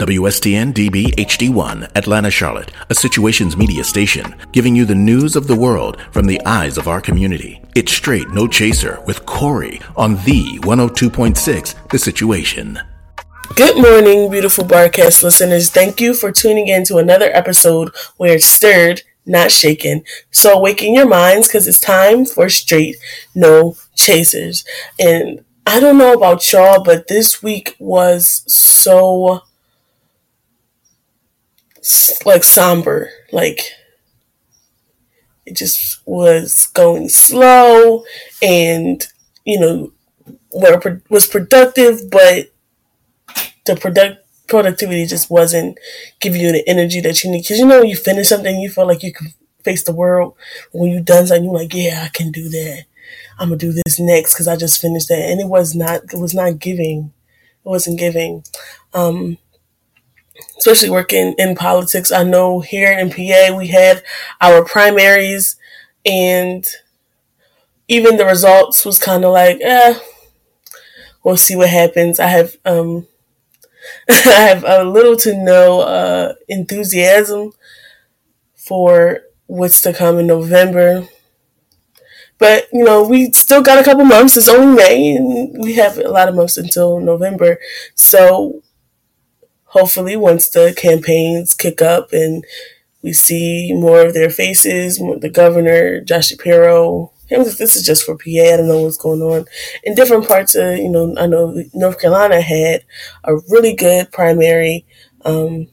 WSTN DB HD1, Atlanta, Charlotte, a situations media station, giving you the news of the world from the eyes of our community. It's straight, no chaser, with Cori on the 102.6 The Situation. Good morning, beautiful broadcast listeners. Thank you for tuning in to another episode where it's stirred, not shaken. So awaken your minds because it's time for straight, no chasers. And I don't know about y'all, but this week was so like somber. Like it just was going slow and you know where was productive but the product productivity just wasn't giving you the energy that you need. Because you know when you finish something you feel like you can face the world. When you done something you're like yeah i can do that. I'm gonna do this next because i just finished that. And it was not it was not giving. It wasn't giving. Um especially working in politics. I know here in PA we had our primaries and even the results was kind of like, eh, we'll see what happens. I have, um, I have a little to no, uh, enthusiasm for what's to come in November. But, you know, we still got a couple months. It's only May and we have a lot of months until November. So hopefully once the campaigns kick up and we see more of their faces, the governor, Josh Shapiro, this is just for PA. I don't know what's going on in different parts of, you know, I know North Carolina had a really good primary. Um,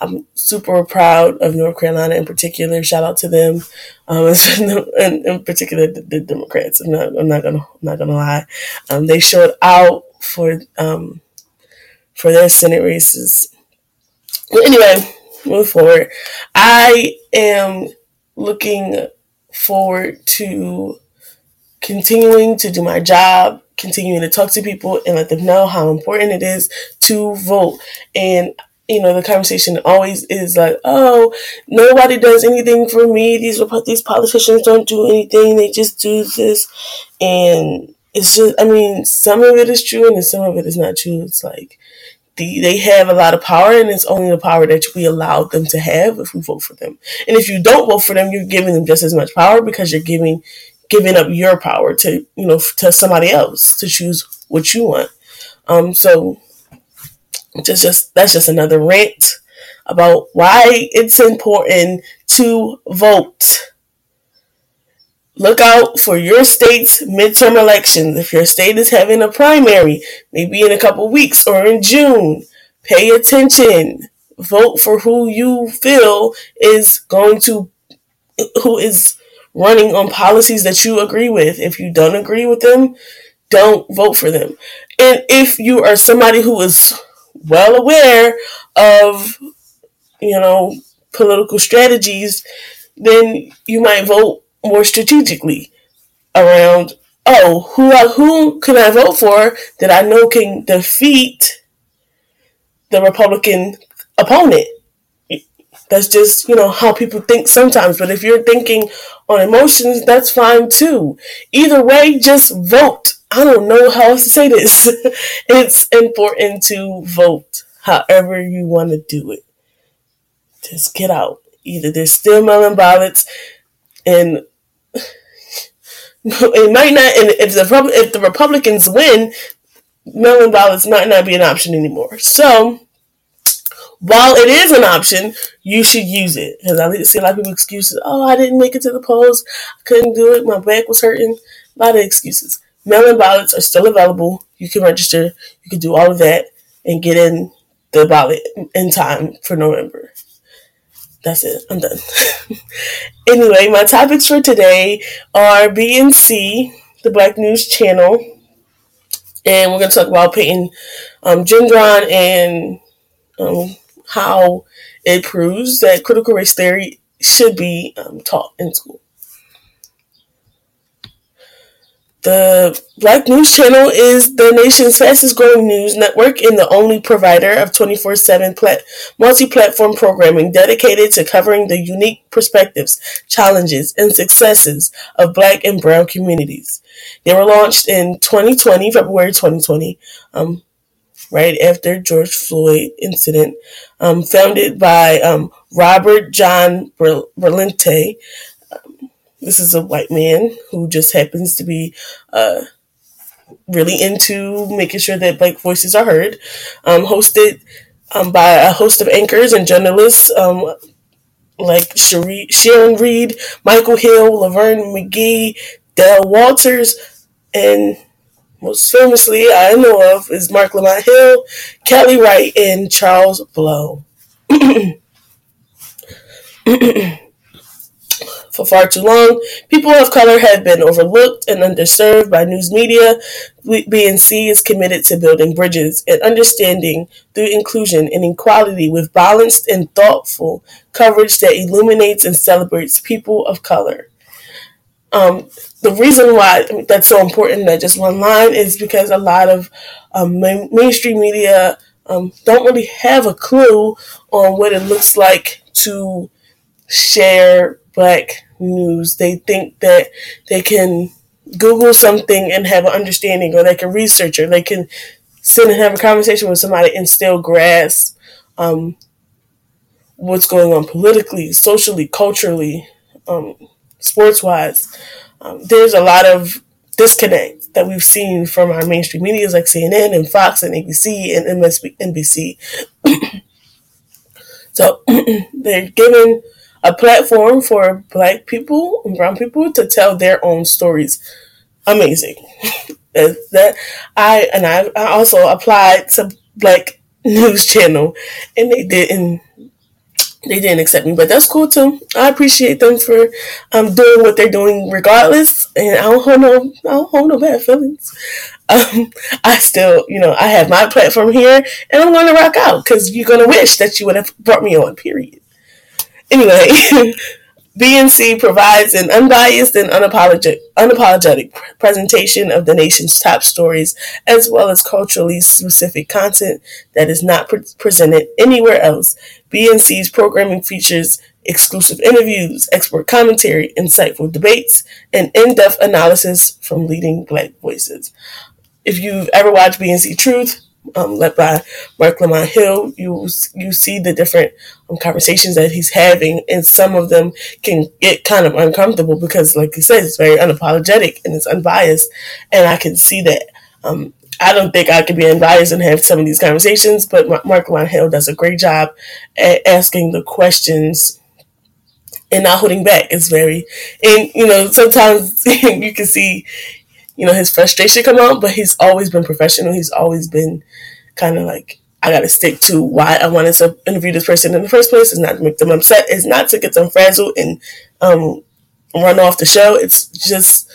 I'm super proud of North Carolina in particular. Shout out to them, um, and in particular the, the, Democrats. I'm not, I'm not gonna, I'm not gonna lie. Um, they showed out for um, for their Senate races. But anyway, move forward. I am looking forward to continuing to do my job, continuing to talk to people and let them know how important it is to vote. And you know, the conversation always is like, "Oh, nobody does anything for me. These these politicians don't do anything. They just do this." And it's just, I mean, some of it is true and some of it is not true. It's like the, they have a lot of power, and it's only the power that we allow them to have if we vote for them. And if you don't vote for them, you're giving them just as much power because you're giving giving up your power to you know to somebody else to choose what you want. Um, so just just that's just another rant about why it's important to vote. Look out for your state's midterm elections. If your state is having a primary, maybe in a couple weeks or in June, pay attention. Vote for who you feel is going to, who is running on policies that you agree with. If you don't agree with them, don't vote for them. And if you are somebody who is well aware of, you know, political strategies, then you might vote more strategically around oh who I, who can I vote for that I know can defeat the Republican opponent. That's just you know how people think sometimes. But if you're thinking on emotions, that's fine too. Either way, just vote. I don't know how else to say this. it's important to vote however you want to do it. Just get out. Either there's still mail-in ballots and it might not. And if the if the Republicans win, mail-in ballots might not be an option anymore. So while it is an option, you should use it. Because I see a lot of people excuses. Oh, I didn't make it to the polls. I couldn't do it. My back was hurting. A lot of excuses. Mail-in ballots are still available. You can register. You can do all of that and get in the ballot in time for November that's it. I'm done. anyway, my topics for today are BNC, the Black News Channel, and we're going to talk about Peyton um, Gendron and um, how it proves that critical race theory should be um, taught in school. The Black News Channel is the nation's fastest growing news network and the only provider of 24 7 multi platform programming dedicated to covering the unique perspectives, challenges, and successes of Black and Brown communities. They were launched in 2020, February 2020. Um, right after George Floyd incident, um, founded by um, Robert John Brillante. This is a white man who just happens to be uh, really into making sure that black voices are heard. Um, hosted um, by a host of anchors and journalists um, like Sharon Reed, Michael Hill, Laverne McGee, Dale Walters, and most famously I know of is Marc Lamont Hill, Kelly Wright, and Charles Blow. For far too long, people of color have been overlooked and underserved by news media. BNC is committed to building bridges and understanding through inclusion and equality with balanced and thoughtful coverage that illuminates and celebrates people of color. Um, the reason why that's so important that just one line is because a lot of um, mainstream media um, don't really have a clue on what it looks like to share black news. They think that they can Google something and have an understanding, or they can research, or they can sit and have a conversation with somebody and still grasp um, what's going on politically, socially, culturally, um, sports wise. Um, there's a lot of disconnect that we've seen from our mainstream media like CNN and Fox and ABC and MSNBC. so they're given a platform for black people and brown people to tell their own stories. Amazing. that I and I, I also applied to black news channel and they didn't they didn't accept me, but that's cool too. I appreciate them for um doing what they're doing regardless, and I don't hold no I don't hold no bad feelings. Um, I still, you know, I have my platform here, and I'm to rock out because you're to wish that you would have brought me on. Period. Anyway, BNC provides an unbiased and unapologetic, unapologetic presentation of the nation's top stories, as well as culturally specific content that is not pre- presented anywhere else. BNC's programming features exclusive interviews, expert commentary, insightful debates, and in depth analysis from leading black voices. If you've ever watched BNC Truth, um, led by Marc Lamont Hill, you you see the different um, conversations that he's having, and some of them can get kind of uncomfortable because, like he said, it's very unapologetic and it's unbiased, and I can see that. Um, I don't think I could be unbiased and have some of these conversations, but Marc Lamont Hill does a great job at asking the questions and not holding back. It's very, and you know, sometimes you can see you know, his frustration come out, but he's always been professional. He's always been kind of like, I got to stick to why I wanted to interview this person in the first place. Is not to make them upset. It's not to get them frazzled and um, run off the show. It's just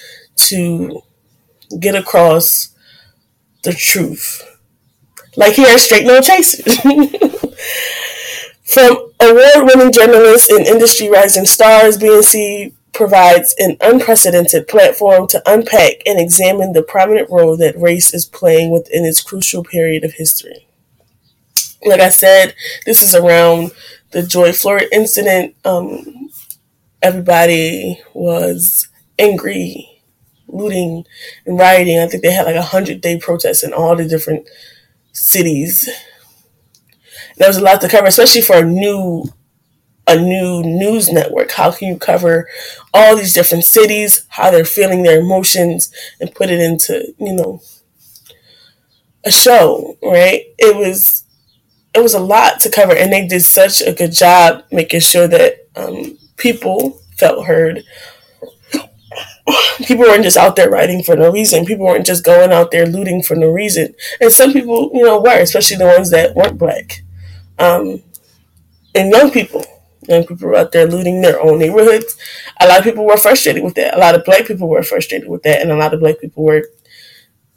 to get across the truth. Like here, straight no chasers. From award-winning journalists and industry rising stars, BNC provides an unprecedented platform to unpack and examine the prominent role that race is playing within its crucial period of history. Like I said, this is around the George Floyd incident. Um, everybody was angry, looting, and rioting. I think they had like a hundred day protests in all the different cities. There was a lot to cover, especially for a new a new news network? How can you cover all these different cities, how they're feeling their emotions, and put it into, you know, a show, right? It was it was a lot to cover, and they did such a good job making sure that um, people felt heard. People weren't just out there writing for no reason. People weren't just going out there looting for no reason. And some people, you know, were, especially the ones that weren't black. Um, and young people Young people were out there looting their own neighborhoods. A lot of people were frustrated with that. A lot of black people were frustrated with that, and a lot of black people were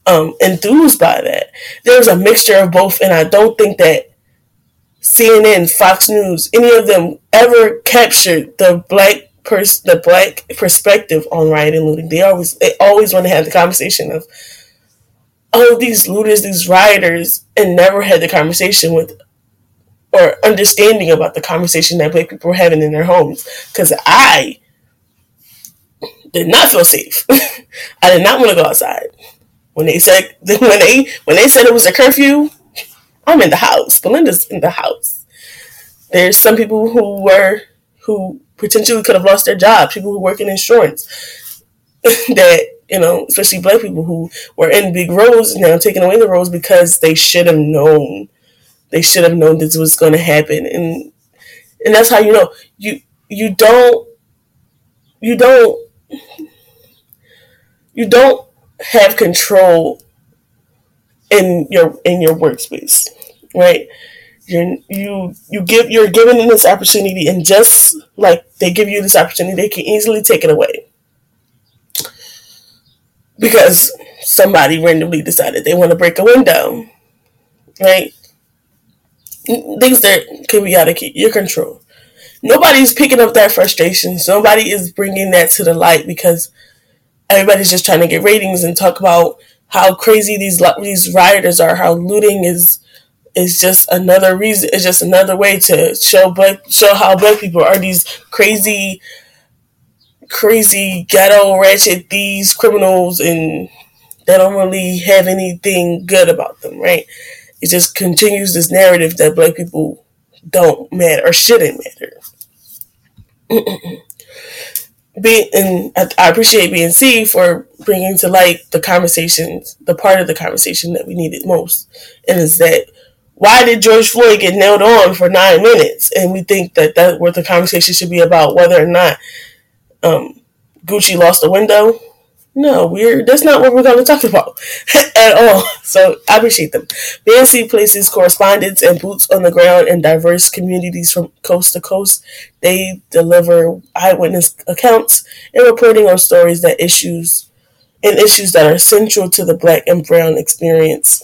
um, enthused by that. There was a mixture of both, and I don't think that CNN, Fox News, any of them ever captured the black pers- the black perspective on rioting and looting. They always they always want to have the conversation of oh these looters, these rioters, and never had the conversation with or understanding about the conversation that black people were having in their homes. Because I did not feel safe. I did not want to go outside. When they said when they when they said it was a curfew, I'm in the house. Belinda's in the house. There's some people who were who potentially could have lost their jobs. People who work in insurance that you know, especially black people who were in big roles now taking away the roles because they should have known. They should have known this was going to happen, and and that's how you know you you don't you don't you don't have control in your in your workspace, right? You're you you give you're given this opportunity, and just like they give you this opportunity, they can easily take it away because somebody randomly decided they want to break a window, right? Things that can be out of your control. Nobody's picking up that frustration. Nobody is bringing that to the light because everybody's just trying to get ratings and talk about how crazy these these rioters are, how looting is is just another reason. It's just another way to show black show how black people are these crazy crazy ghetto ratchet thieves, criminals, and they don't really have anything good about them, right? It just continues this narrative that black people don't matter or shouldn't matter. Be, and I, appreciate BNC for bringing to light the conversations, the part of the conversation that we needed most, and is that why did George Floyd get nailed on for nine minutes? And we think that that what the conversation should be about, whether or not um, Gucci lost a window. No, we're that's not what we're going to talk about at all. So I appreciate them. BNC places correspondents and boots on the ground in diverse communities from coast to coast. They deliver eyewitness accounts and reporting on stories that issues and issues that are central to the black and brown experience.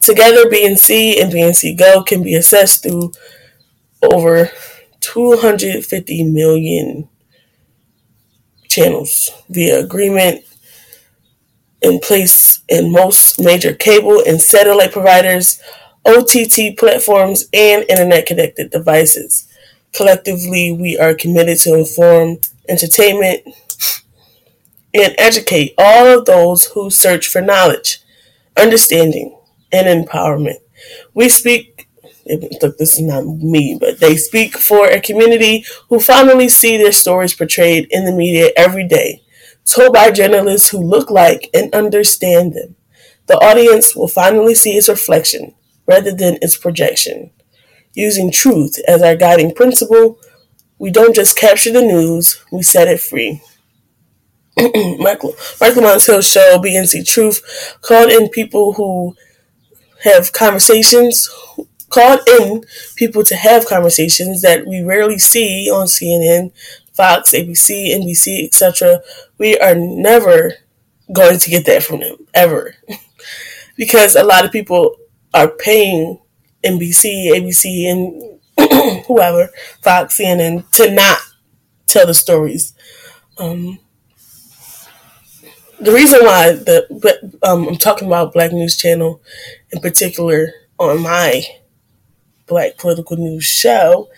Together, BNC and BNC Go can be assessed through over 250 million channels via agreement in place in most major cable and satellite providers, OTT platforms, and internet connected devices. Collectively, we are committed to inform, entertainment, and educate all of those who search for knowledge, understanding, and empowerment. We speak look, this is not me, but they speak for a community who finally see their stories portrayed in the media every day, told by journalists who look like and understand them. The audience will finally see its reflection rather than its projection. Using truth as our guiding principle, we don't just capture the news, we set it free. Michael, Michael Montel show, BNC Truth, called in people who have conversations called in people to have conversations that we rarely see on CNN, Fox, ABC, NBC, etc. We are never going to get that from them ever, because a lot of people are paying NBC, ABC, and whoever, Fox, CNN, to not tell the stories. Um, the reason why the um, I'm talking about Black News Channel in particular on my Black Political News show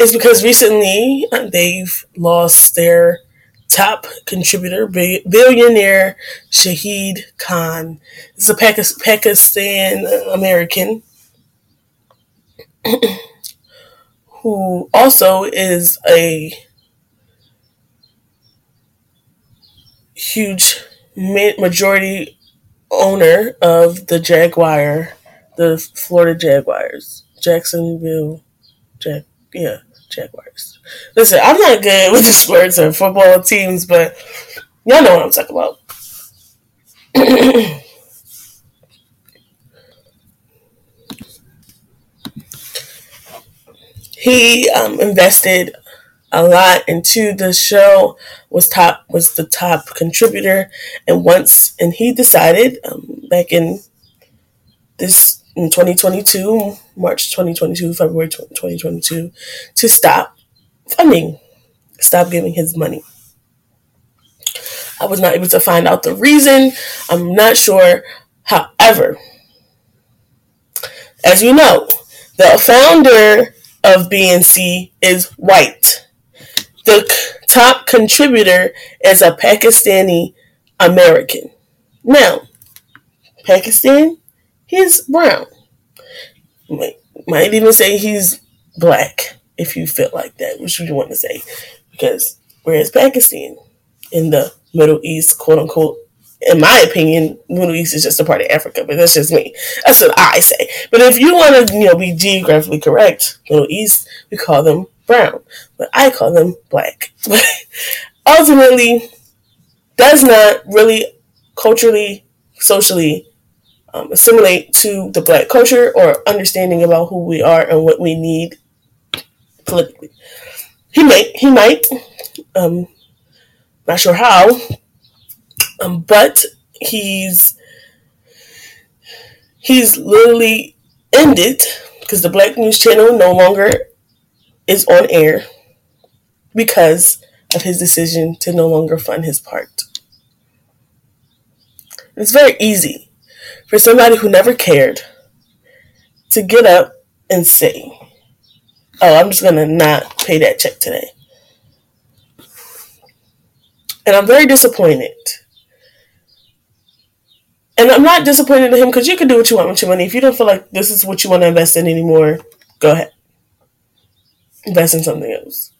is because recently they've lost their top contributor, billionaire Shahid Khan. He's a Pakistan American who also is a huge majority owner of the Jaguar, the Florida Jaguars. Jacksonville, Jack, yeah, Jaguars. Listen, I'm not good with the sports or football teams, but y'all know what I'm talking about. he um, invested a lot into the show was top was the top contributor and once and he decided um, back in this in 2022, March 2022, February 2022, to stop funding, stop giving his money. I was not able to find out the reason. I'm not sure. However, as you know, the founder of BNC is white. The top contributor is a Pakistani American. Now, Pakistan He's brown. Might, even say he's black if you feel like that, which you want to say. Because whereas Pakistan in the Middle East, quote unquote, in my opinion, Middle East is just a part of Africa, but that's just me. That's what I say. But if you want to, you know, be geographically correct, Middle East, we call them brown, but I call them black. But ultimately, does not really culturally, socially um, assimilate to the black culture or understanding about who we are and what we need politically. He might, he might, um, not sure how, um, but he's he's literally ended because the Black News Channel no longer is on air because of his decision to no longer fund his part. It's very easy for somebody who never cared to get up and say, Oh, I'm just going to not pay that check today. And I'm very disappointed and I'm not disappointed in him because you can do what you want with your money. If you don't feel like this is what you want to invest in anymore, go ahead. Invest in something else.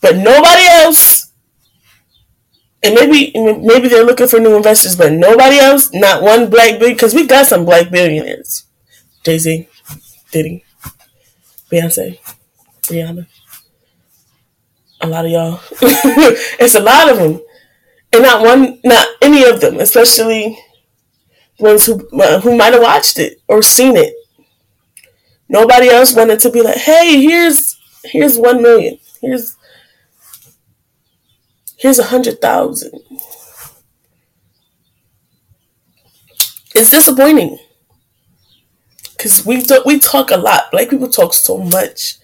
But nobody else, and maybe maybe they're looking for new investors, but nobody else, not one black because we got some black billionaires. Jay Z, Diddy, Beyonce, Rihanna. A lot of y'all. it's a lot of them and not one, not any of them, especially ones who uh, who might have watched it or seen it. Nobody else wanted to be like, "Hey, here's here's one million. Here's here's a hundred thousand. It's disappointing because we talk, we talk a lot. Black people talk so much.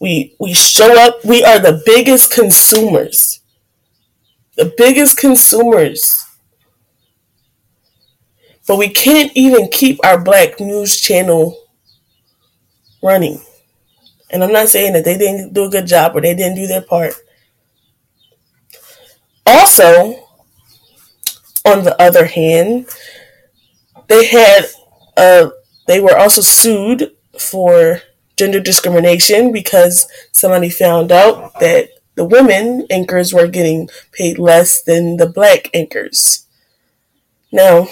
We we show up. We are the biggest consumers the biggest consumers. But we can't even keep our black news channel running. And I'm not saying that they didn't do a good job or they didn't do their part. Also, on the other hand, they had uh, they were also sued for gender discrimination because somebody found out that the women anchors were getting paid less than the black anchors. Now,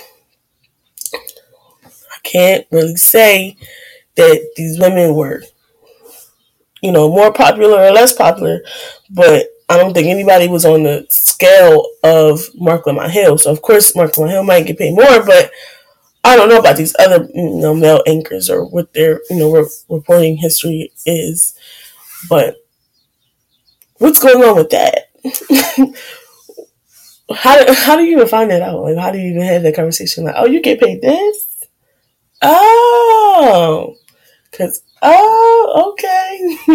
I can't really say that these women were, you know, more popular or less popular, but I don't think anybody was on the scale of Marc Lamont Hill. So, of course, Marc Lamont Hill might get paid more, but I don't know about these other, you know, male anchors or what their, you know, re- reporting history is. But What's going on with that? how how do you even find that out? Like, how do you even have that conversation? Like, oh, you get paid this? Oh, because oh, okay.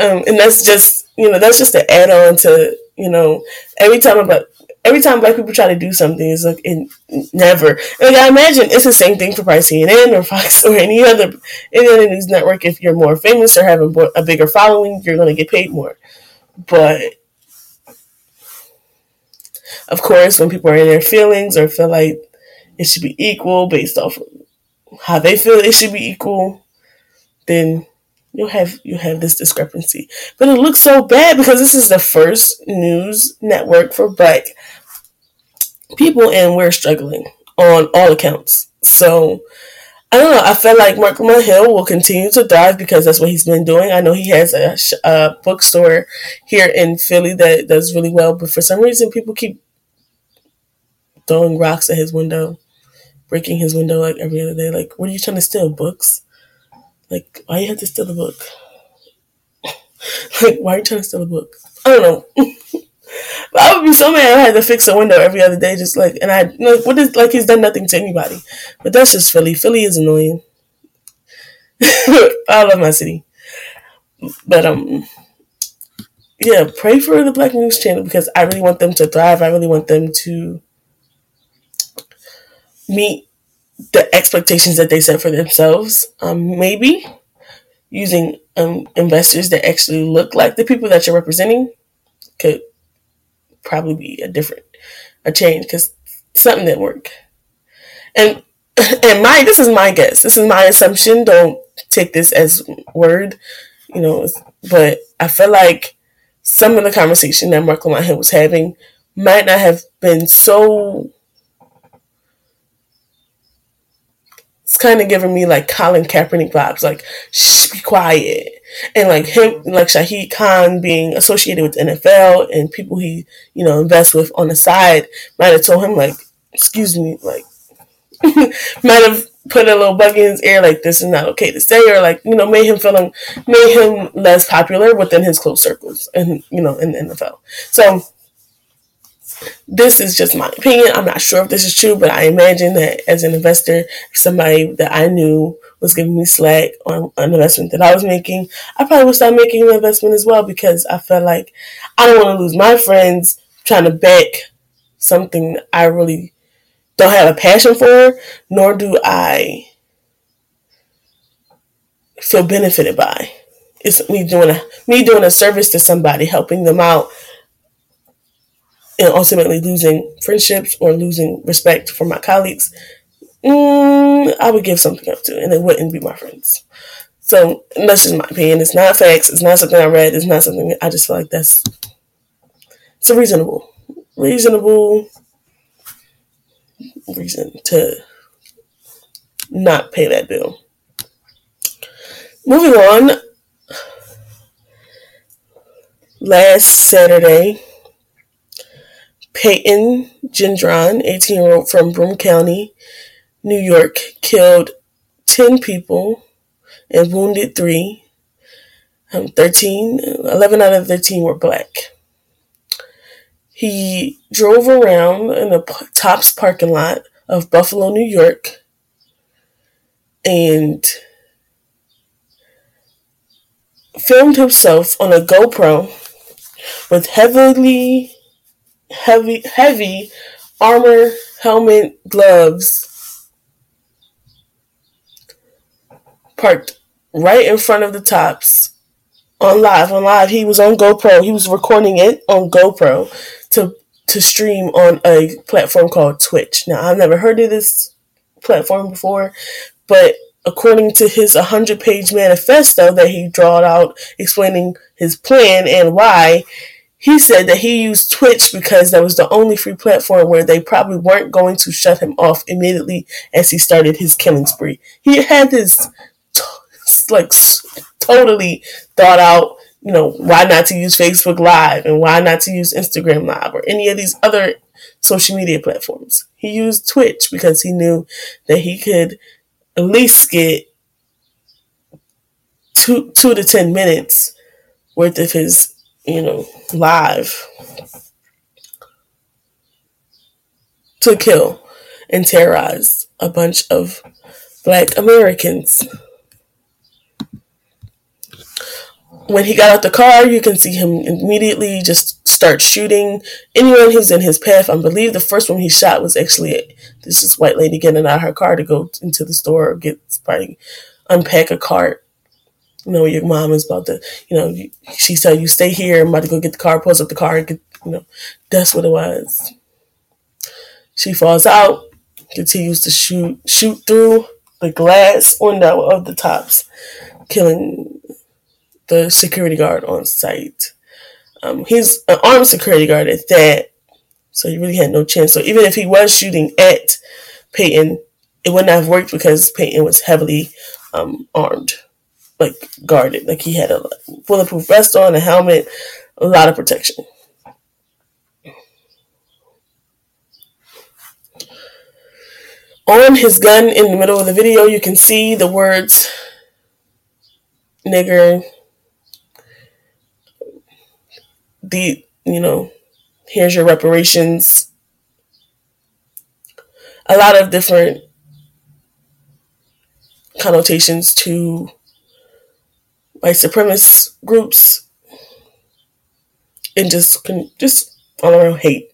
um, and that's just you know that's just an add on to you know every time about every time black people try to do something, it's like it never. Like I imagine it's the same thing for probably CNN or Fox or any other any other news network. If you're more famous or have a, a bigger following, you're going to get paid more. But of course, when people are in their feelings or feel like it should be equal based off of how they feel it should be equal, then you'll have you have this discrepancy. But it looks so bad because this is the first news network for black people and we're struggling on all accounts. So I don't know. I feel like Marc Hill will continue to thrive because that's what he's been doing. I know he has a, a, bookstore here in Philly that does really well, but for some reason, people keep throwing rocks at his window, breaking his window like every other day. Like, what are you trying to steal? Books? Like, why you have to steal a book? like, why are you trying to steal a book? I don't know. But I would be so mad I had to fix a window every other day, just like, and I like, what is like he's done nothing to anybody. But that's just Philly. Philly is annoying. I love my city, but um, yeah, pray for the Black News Channel because I really want them to thrive. I really want them to meet the expectations that they set for themselves. Um, maybe using um investors that actually look like the people that you're representing could probably be a different a change because something didn't work. And and my this is my guess. This is my assumption. Don't take this as word, you know. But I feel like some of the conversation that Marc Lamont Hill was having might not have been so. It's kind of giving me like Colin Kaepernick vibes, like shh, be quiet, and like him, like Shahid Khan being associated with NFL and people he you know invests with on the side might have told him like, excuse me, like might have put a little bug in his ear like this is not okay to say or like you know made him feeling made him less popular within his close circles and you know in the NFL. So this is just my opinion. I'm not sure if this is true, but I imagine that as an investor, if somebody that I knew was giving me slack on an investment that I was making, I probably would start making an investment as well because I felt like I don't want to lose my friends trying to back something I really don't have a passion for, nor do I feel benefited by. It's me doing a me doing a service to somebody, helping them out, and ultimately losing friendships or losing respect for my colleagues. Mm, I would give something up to, and it wouldn't be my friends. So that's just my opinion. It's not facts. It's not something I read. It's not something I just feel like that's it's a reasonable, reasonable reason to not pay that bill. Moving on, last Saturday, Peyton Gendron, 18 year old from Broome County, New York, killed 10 people and wounded three. Um, 13, 11 out of 13 were black. He drove around in the Tops parking lot of Buffalo, New York, and filmed himself on a GoPro with heavily heavy heavy armor, helmet, gloves. Parked right in front of the tops. On live on live he was on GoPro. He was recording it on GoPro to to stream on a platform called Twitch. Now, I've never heard of this platform before, but according to his 100 page manifesto that he drawed out explaining his plan and why, he said that he used Twitch because that was the only free platform where they probably weren't going to shut him off immediately as he started his killing spree. He had this like totally thought out you know, why not to use Facebook Live and why not to use Instagram Live or any of these other social media platforms. He used Twitch because he knew that he could at least get two two to ten minutes worth of his, you know, live to kill and terrorize a bunch of black Americans. when he got out the car, you can see him immediately just start shooting anyone who's in his path. I believe the first one he shot was actually this just white lady getting out of her car to go into the store or get probably unpack a cart. You know, your mom is about to, you know, she said, you stay here. I'm about to go get the car, pulls up the car and get, you know, that's what it was. She falls out, continues to shoot, shoot through the glass window of the tops, killing the security guard on site. Um, he's an armed security guard at that, so he really had no chance. So even if he was shooting at Peyton, it wouldn't have worked because Peyton was heavily um, armed, like guarded. Like he had a bulletproof vest on, a helmet, a lot of protection. On his gun in the middle of the video, you can see the words nigger, the you know here's your reparations a lot of different connotations to white supremacist groups and just just all around hate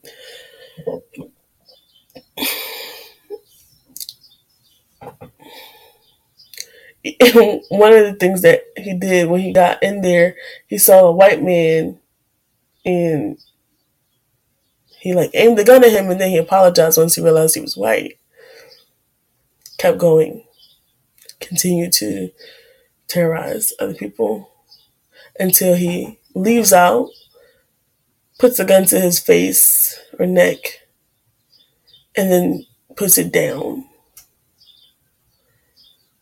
one of the things that he did when he got in there, he saw a white man and he like aimed the gun at him and then he apologized once he realized he was white. kept going, continued to terrorize other people until he leaves out, puts a gun to his face or neck, and then puts it down.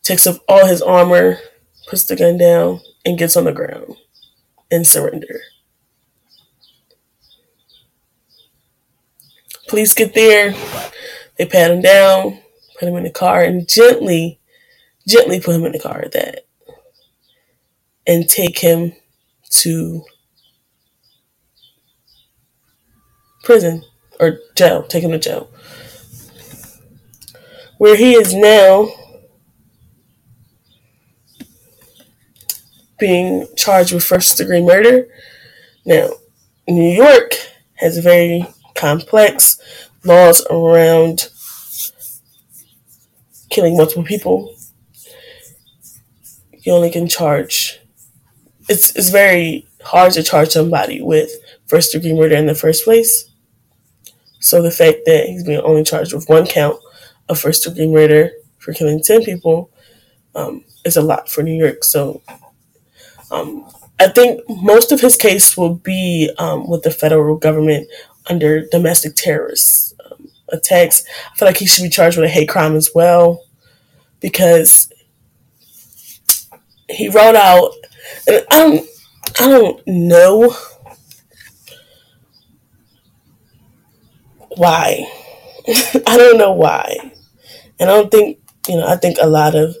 Takes off all his armor, puts the gun down, and gets on the ground and surrender. Police get there, they pat him down, put him in the car, and gently, gently put him in the car at that. And take him to prison or jail, take him to jail. Where he is now being charged with first degree murder. Now, New York has very complex laws around killing multiple people. You only can charge. It's it's very hard to charge somebody with first degree murder in the first place. So the fact that he's being only charged with one count of first degree murder for killing ten people um, is a lot for New York. So um, I think most of his case will be um, with the federal government under domestic terrorist um, attacks. I feel like he should be charged with a hate crime as well because he wrote out, I don't, I don't know why. I don't know why, and I don't think you know. I think a lot of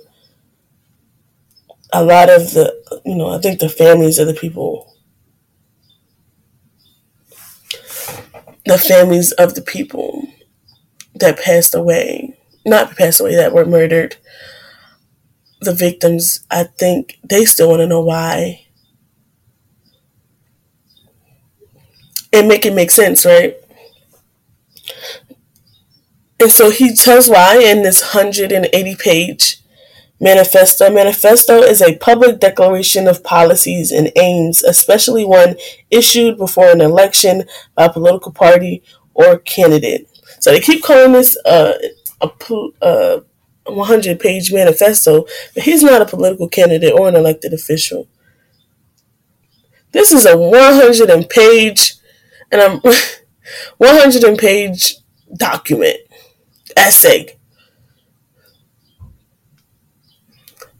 a lot of the you know. I think the families of the people the families of the people that passed away, not passed away, that were murdered, the victims, I think they still want to know why. And make it make sense, right? And so he tells why in this 180 page Manifesto. Manifesto is a public declaration of policies and aims, especially one issued before an election by a political party or candidate. So they keep calling this uh, a, a 100 page manifesto, but he's not a political candidate or an elected official. This is a 100 page and I'm 100 page document essay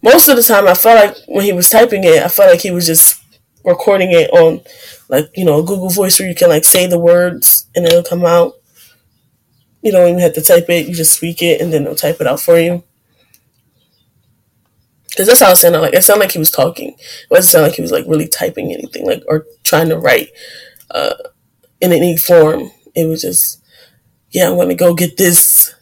most of the time, I felt like when he was typing it, I felt like he was just recording it on, like you know, Google Voice, where you can like say the words and it'll come out. You don't even have to type it; you just speak it, and then it'll type it out for you. Because that's how it sounded like. It sounded like he was talking. It wasn't sound like he was like really typing anything, like or trying to write uh, in any form. It was just, yeah, I'm gonna go get this.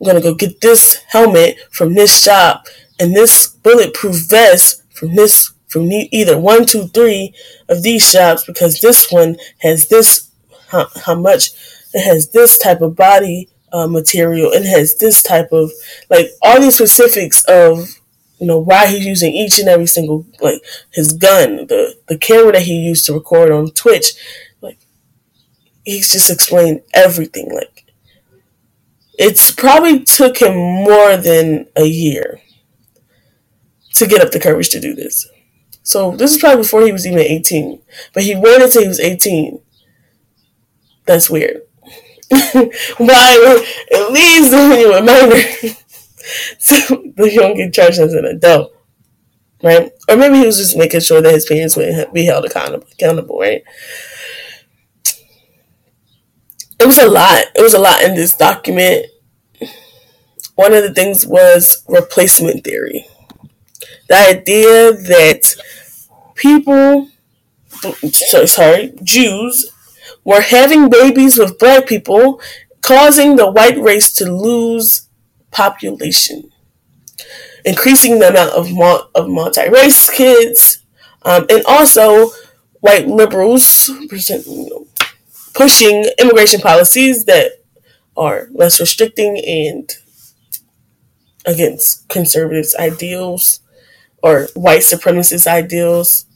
I'm gonna go get this helmet from this shop and this bulletproof vest from this from either one, two, three of these shops because this one has this how, how much it has this type of body uh, material it has this type of like all these specifics of you know why he's using each and every single like his gun the the camera that he used to record on twitch like he's just explained everything like it's probably took him more than a year to get up the courage to do this. So this is probably before he was even 18. But he waited until he was 18. That's weird. Why at least a minor so you don't get charged as an adult. Right? Or maybe he was just making sure that his parents would be held accountable, accountable, right? It was a lot. It was a lot in this document. One of the things was replacement theory the idea that people, sorry, Jews, were having babies with black people, causing the white race to lose population, increasing the amount of, of multi race kids, um, and also white liberals pushing immigration policies that are less restricting and against conservatives' ideals or white supremacist ideals.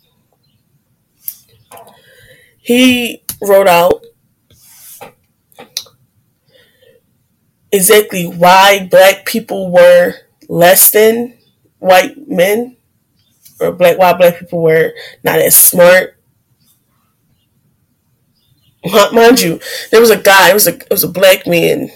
He wrote out exactly why black people were less than white men or black why black people were not as smart. Mind you, there was a guy, it was a it was a black man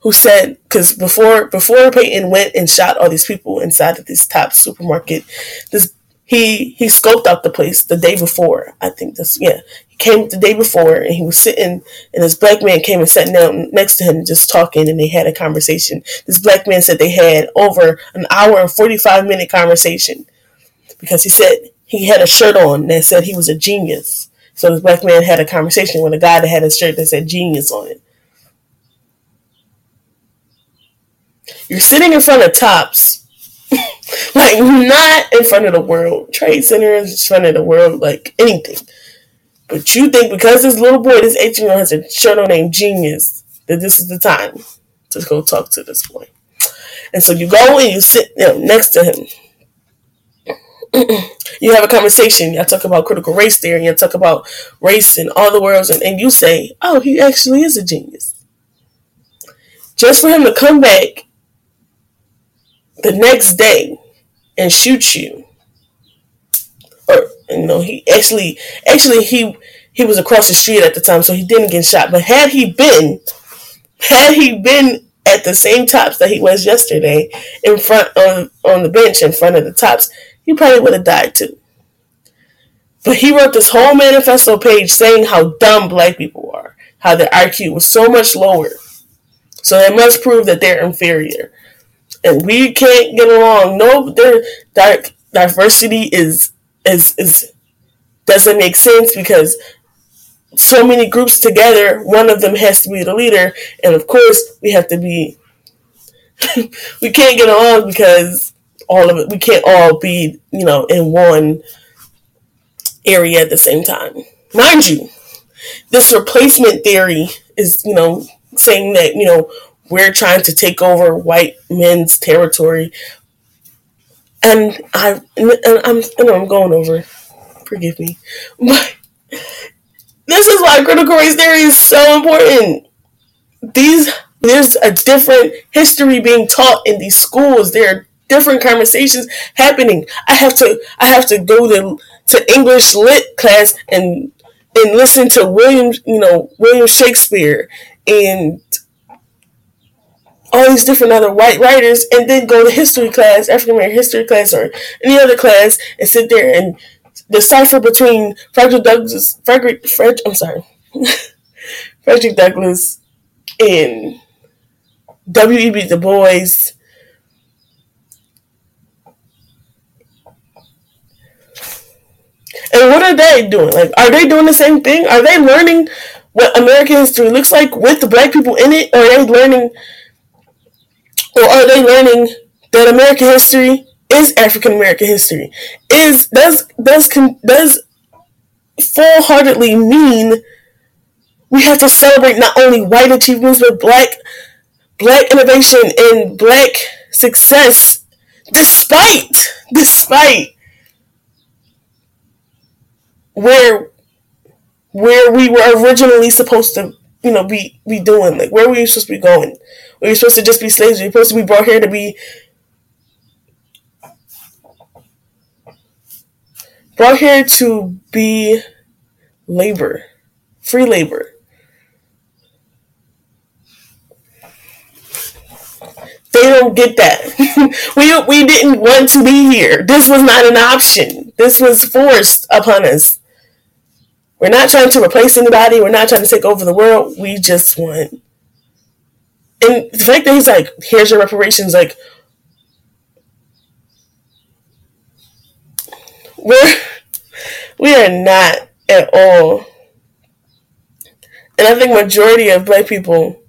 who said because before before Peyton went and shot all these people inside of this top supermarket, this he he scoped out the place the day before. I think this yeah. He came the day before and he was sitting and this black man came and sat down next to him just talking and they had a conversation. This black man said they had over an hour and forty five minute conversation because he said he had a shirt on that said he was a genius. So this black man had a conversation with a guy that had a shirt that said genius on it. You're sitting in front of tops like not in front of the world. Trade Center in front of the world, like anything. But you think because this little boy, this 18 year old has a on named Genius, that this is the time to go talk to this boy. And so you go and you sit you know, next to him. you have a conversation. Y'all talk about critical race theory. You talk about race and all the worlds, and, and you say, "Oh, he actually is a genius." Just for him to come back the next day and shoot you. Or you know, he actually actually he he was across the street at the time, so he didn't get shot. But had he been had he been at the same tops that he was yesterday in front on on the bench in front of the tops, he probably would have died too. But he wrote this whole manifesto page saying how dumb black people are, how their IQ was so much lower. So that must prove that they're inferior and we can't get along. No, there diversity is is is doesn't make sense because so many groups together, one of them has to be the leader, and of course we have to be. we can't get along because all of it. We can't all be you know in one area at the same time. Mind you, this replacement theory is you know saying that you know we're trying to take over white men's territory. And I, and I'm, know I'm going over. Forgive me, but this is why critical race theory is so important. These there's a different history being taught in these schools. There are different conversations happening. I have to I have to go to to English lit class and and listen to William you know William Shakespeare and all these different other white writers and then go to history class, African American history class, or any other class, and sit there and decipher between Frederick Douglass, Frederick, Fred, I'm sorry, Frederick Douglass and W.E.B. Du Bois. And what are they doing? Like, are they doing the same thing? Are they learning what American history looks like with the black people in it? Or are they learning or are they learning that American history is African American history? Is does does does full heartedly mean we have to celebrate not only white achievements but black black innovation and black success despite despite where where we were originally supposed to you know be be doing like where were we supposed to be going were supposed to just be slaves. We were supposed to be brought here to be brought here to be labor, free labor. They don't get that. we we didn't want to be here. This was not an option. This was forced upon us. We're not trying to replace anybody. We're not trying to take over the world. We just want and the fact that he's like, here's your reparations, like, we're we are not at all. And I think majority of black people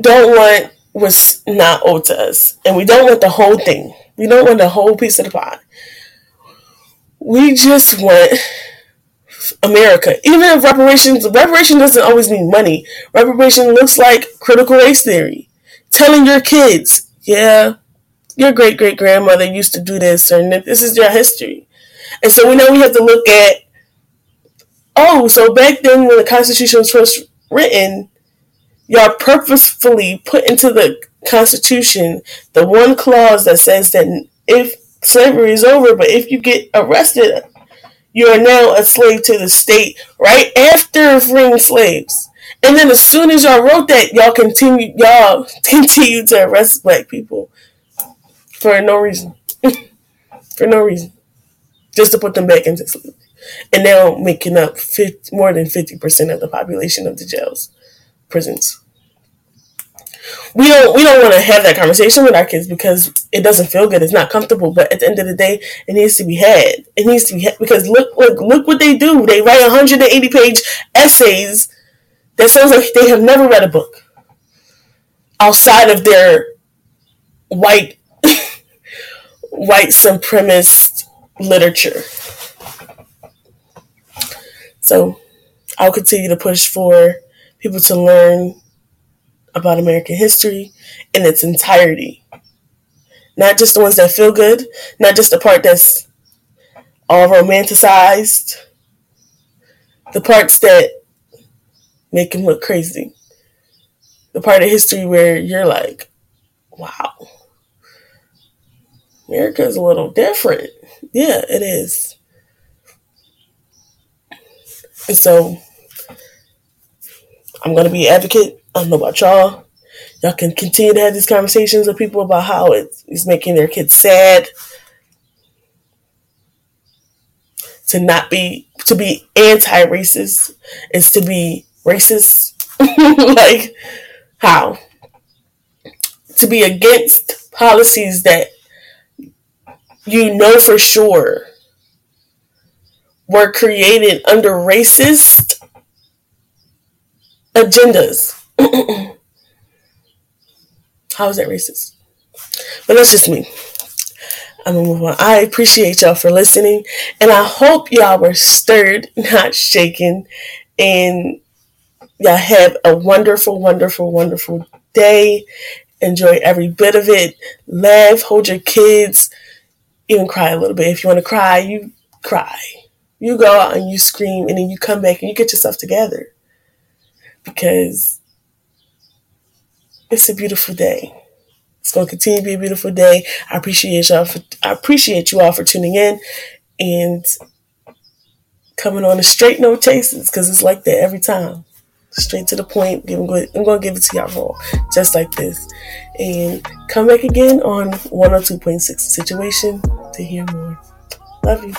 don't want what's not owed to us. And we don't want the whole thing. We don't want the whole piece of the pie. We just want America. Even if reparations, reparation doesn't always mean money. Reparation looks like critical race theory. Telling your kids, yeah, your great great grandmother used to do this, and this is your history. And so we know we have to look at, oh, so back then when the Constitution was first written, y'all purposefully put into the Constitution the one clause that says that if slavery is over, but if you get arrested, you are now a slave to the state right after freeing slaves. And then as soon as y'all wrote that, y'all continue y'all continue to arrest black people for no reason. for no reason. Just to put them back into slavery. And now making up 50, more than 50% of the population of the jails, prisons. We don't we don't want to have that conversation with our kids because it doesn't feel good. It's not comfortable. But at the end of the day, it needs to be had. It needs to be had because look look look what they do. They write 180 page essays that sounds like they have never read a book outside of their white white supremacist literature. So I'll continue to push for people to learn about American history in its entirety. Not just the ones that feel good, not just the part that's all romanticized, the parts that make him look crazy. The part of history where you're like, wow, America's a little different. Yeah, it is. And so I'm going to be an advocate. I don't know about y'all. Y'all can continue to have these conversations with people about how it's making their kids sad. To not be, to be anti racist is to be racist. like, how? To be against policies that you know for sure were created under racist agendas. How is that racist? But that's just me. I'm gonna move on. I appreciate y'all for listening, and I hope y'all were stirred, not shaken, and y'all have a wonderful, wonderful, wonderful day. Enjoy every bit of it. Laugh, hold your kids, even cry a little bit. If you want to cry, you cry. You go out and you scream, and then you come back and you get yourself together because it's a beautiful day. It's going to continue to be a beautiful day. I appreciate y'all. For, I appreciate you all for tuning in and coming on a Str8ght No Chazer because it's like that every time. Straight to the point. I'm going to give it to y'all raw, just like this. And come back again on 102.6 Situation to hear more. Love you.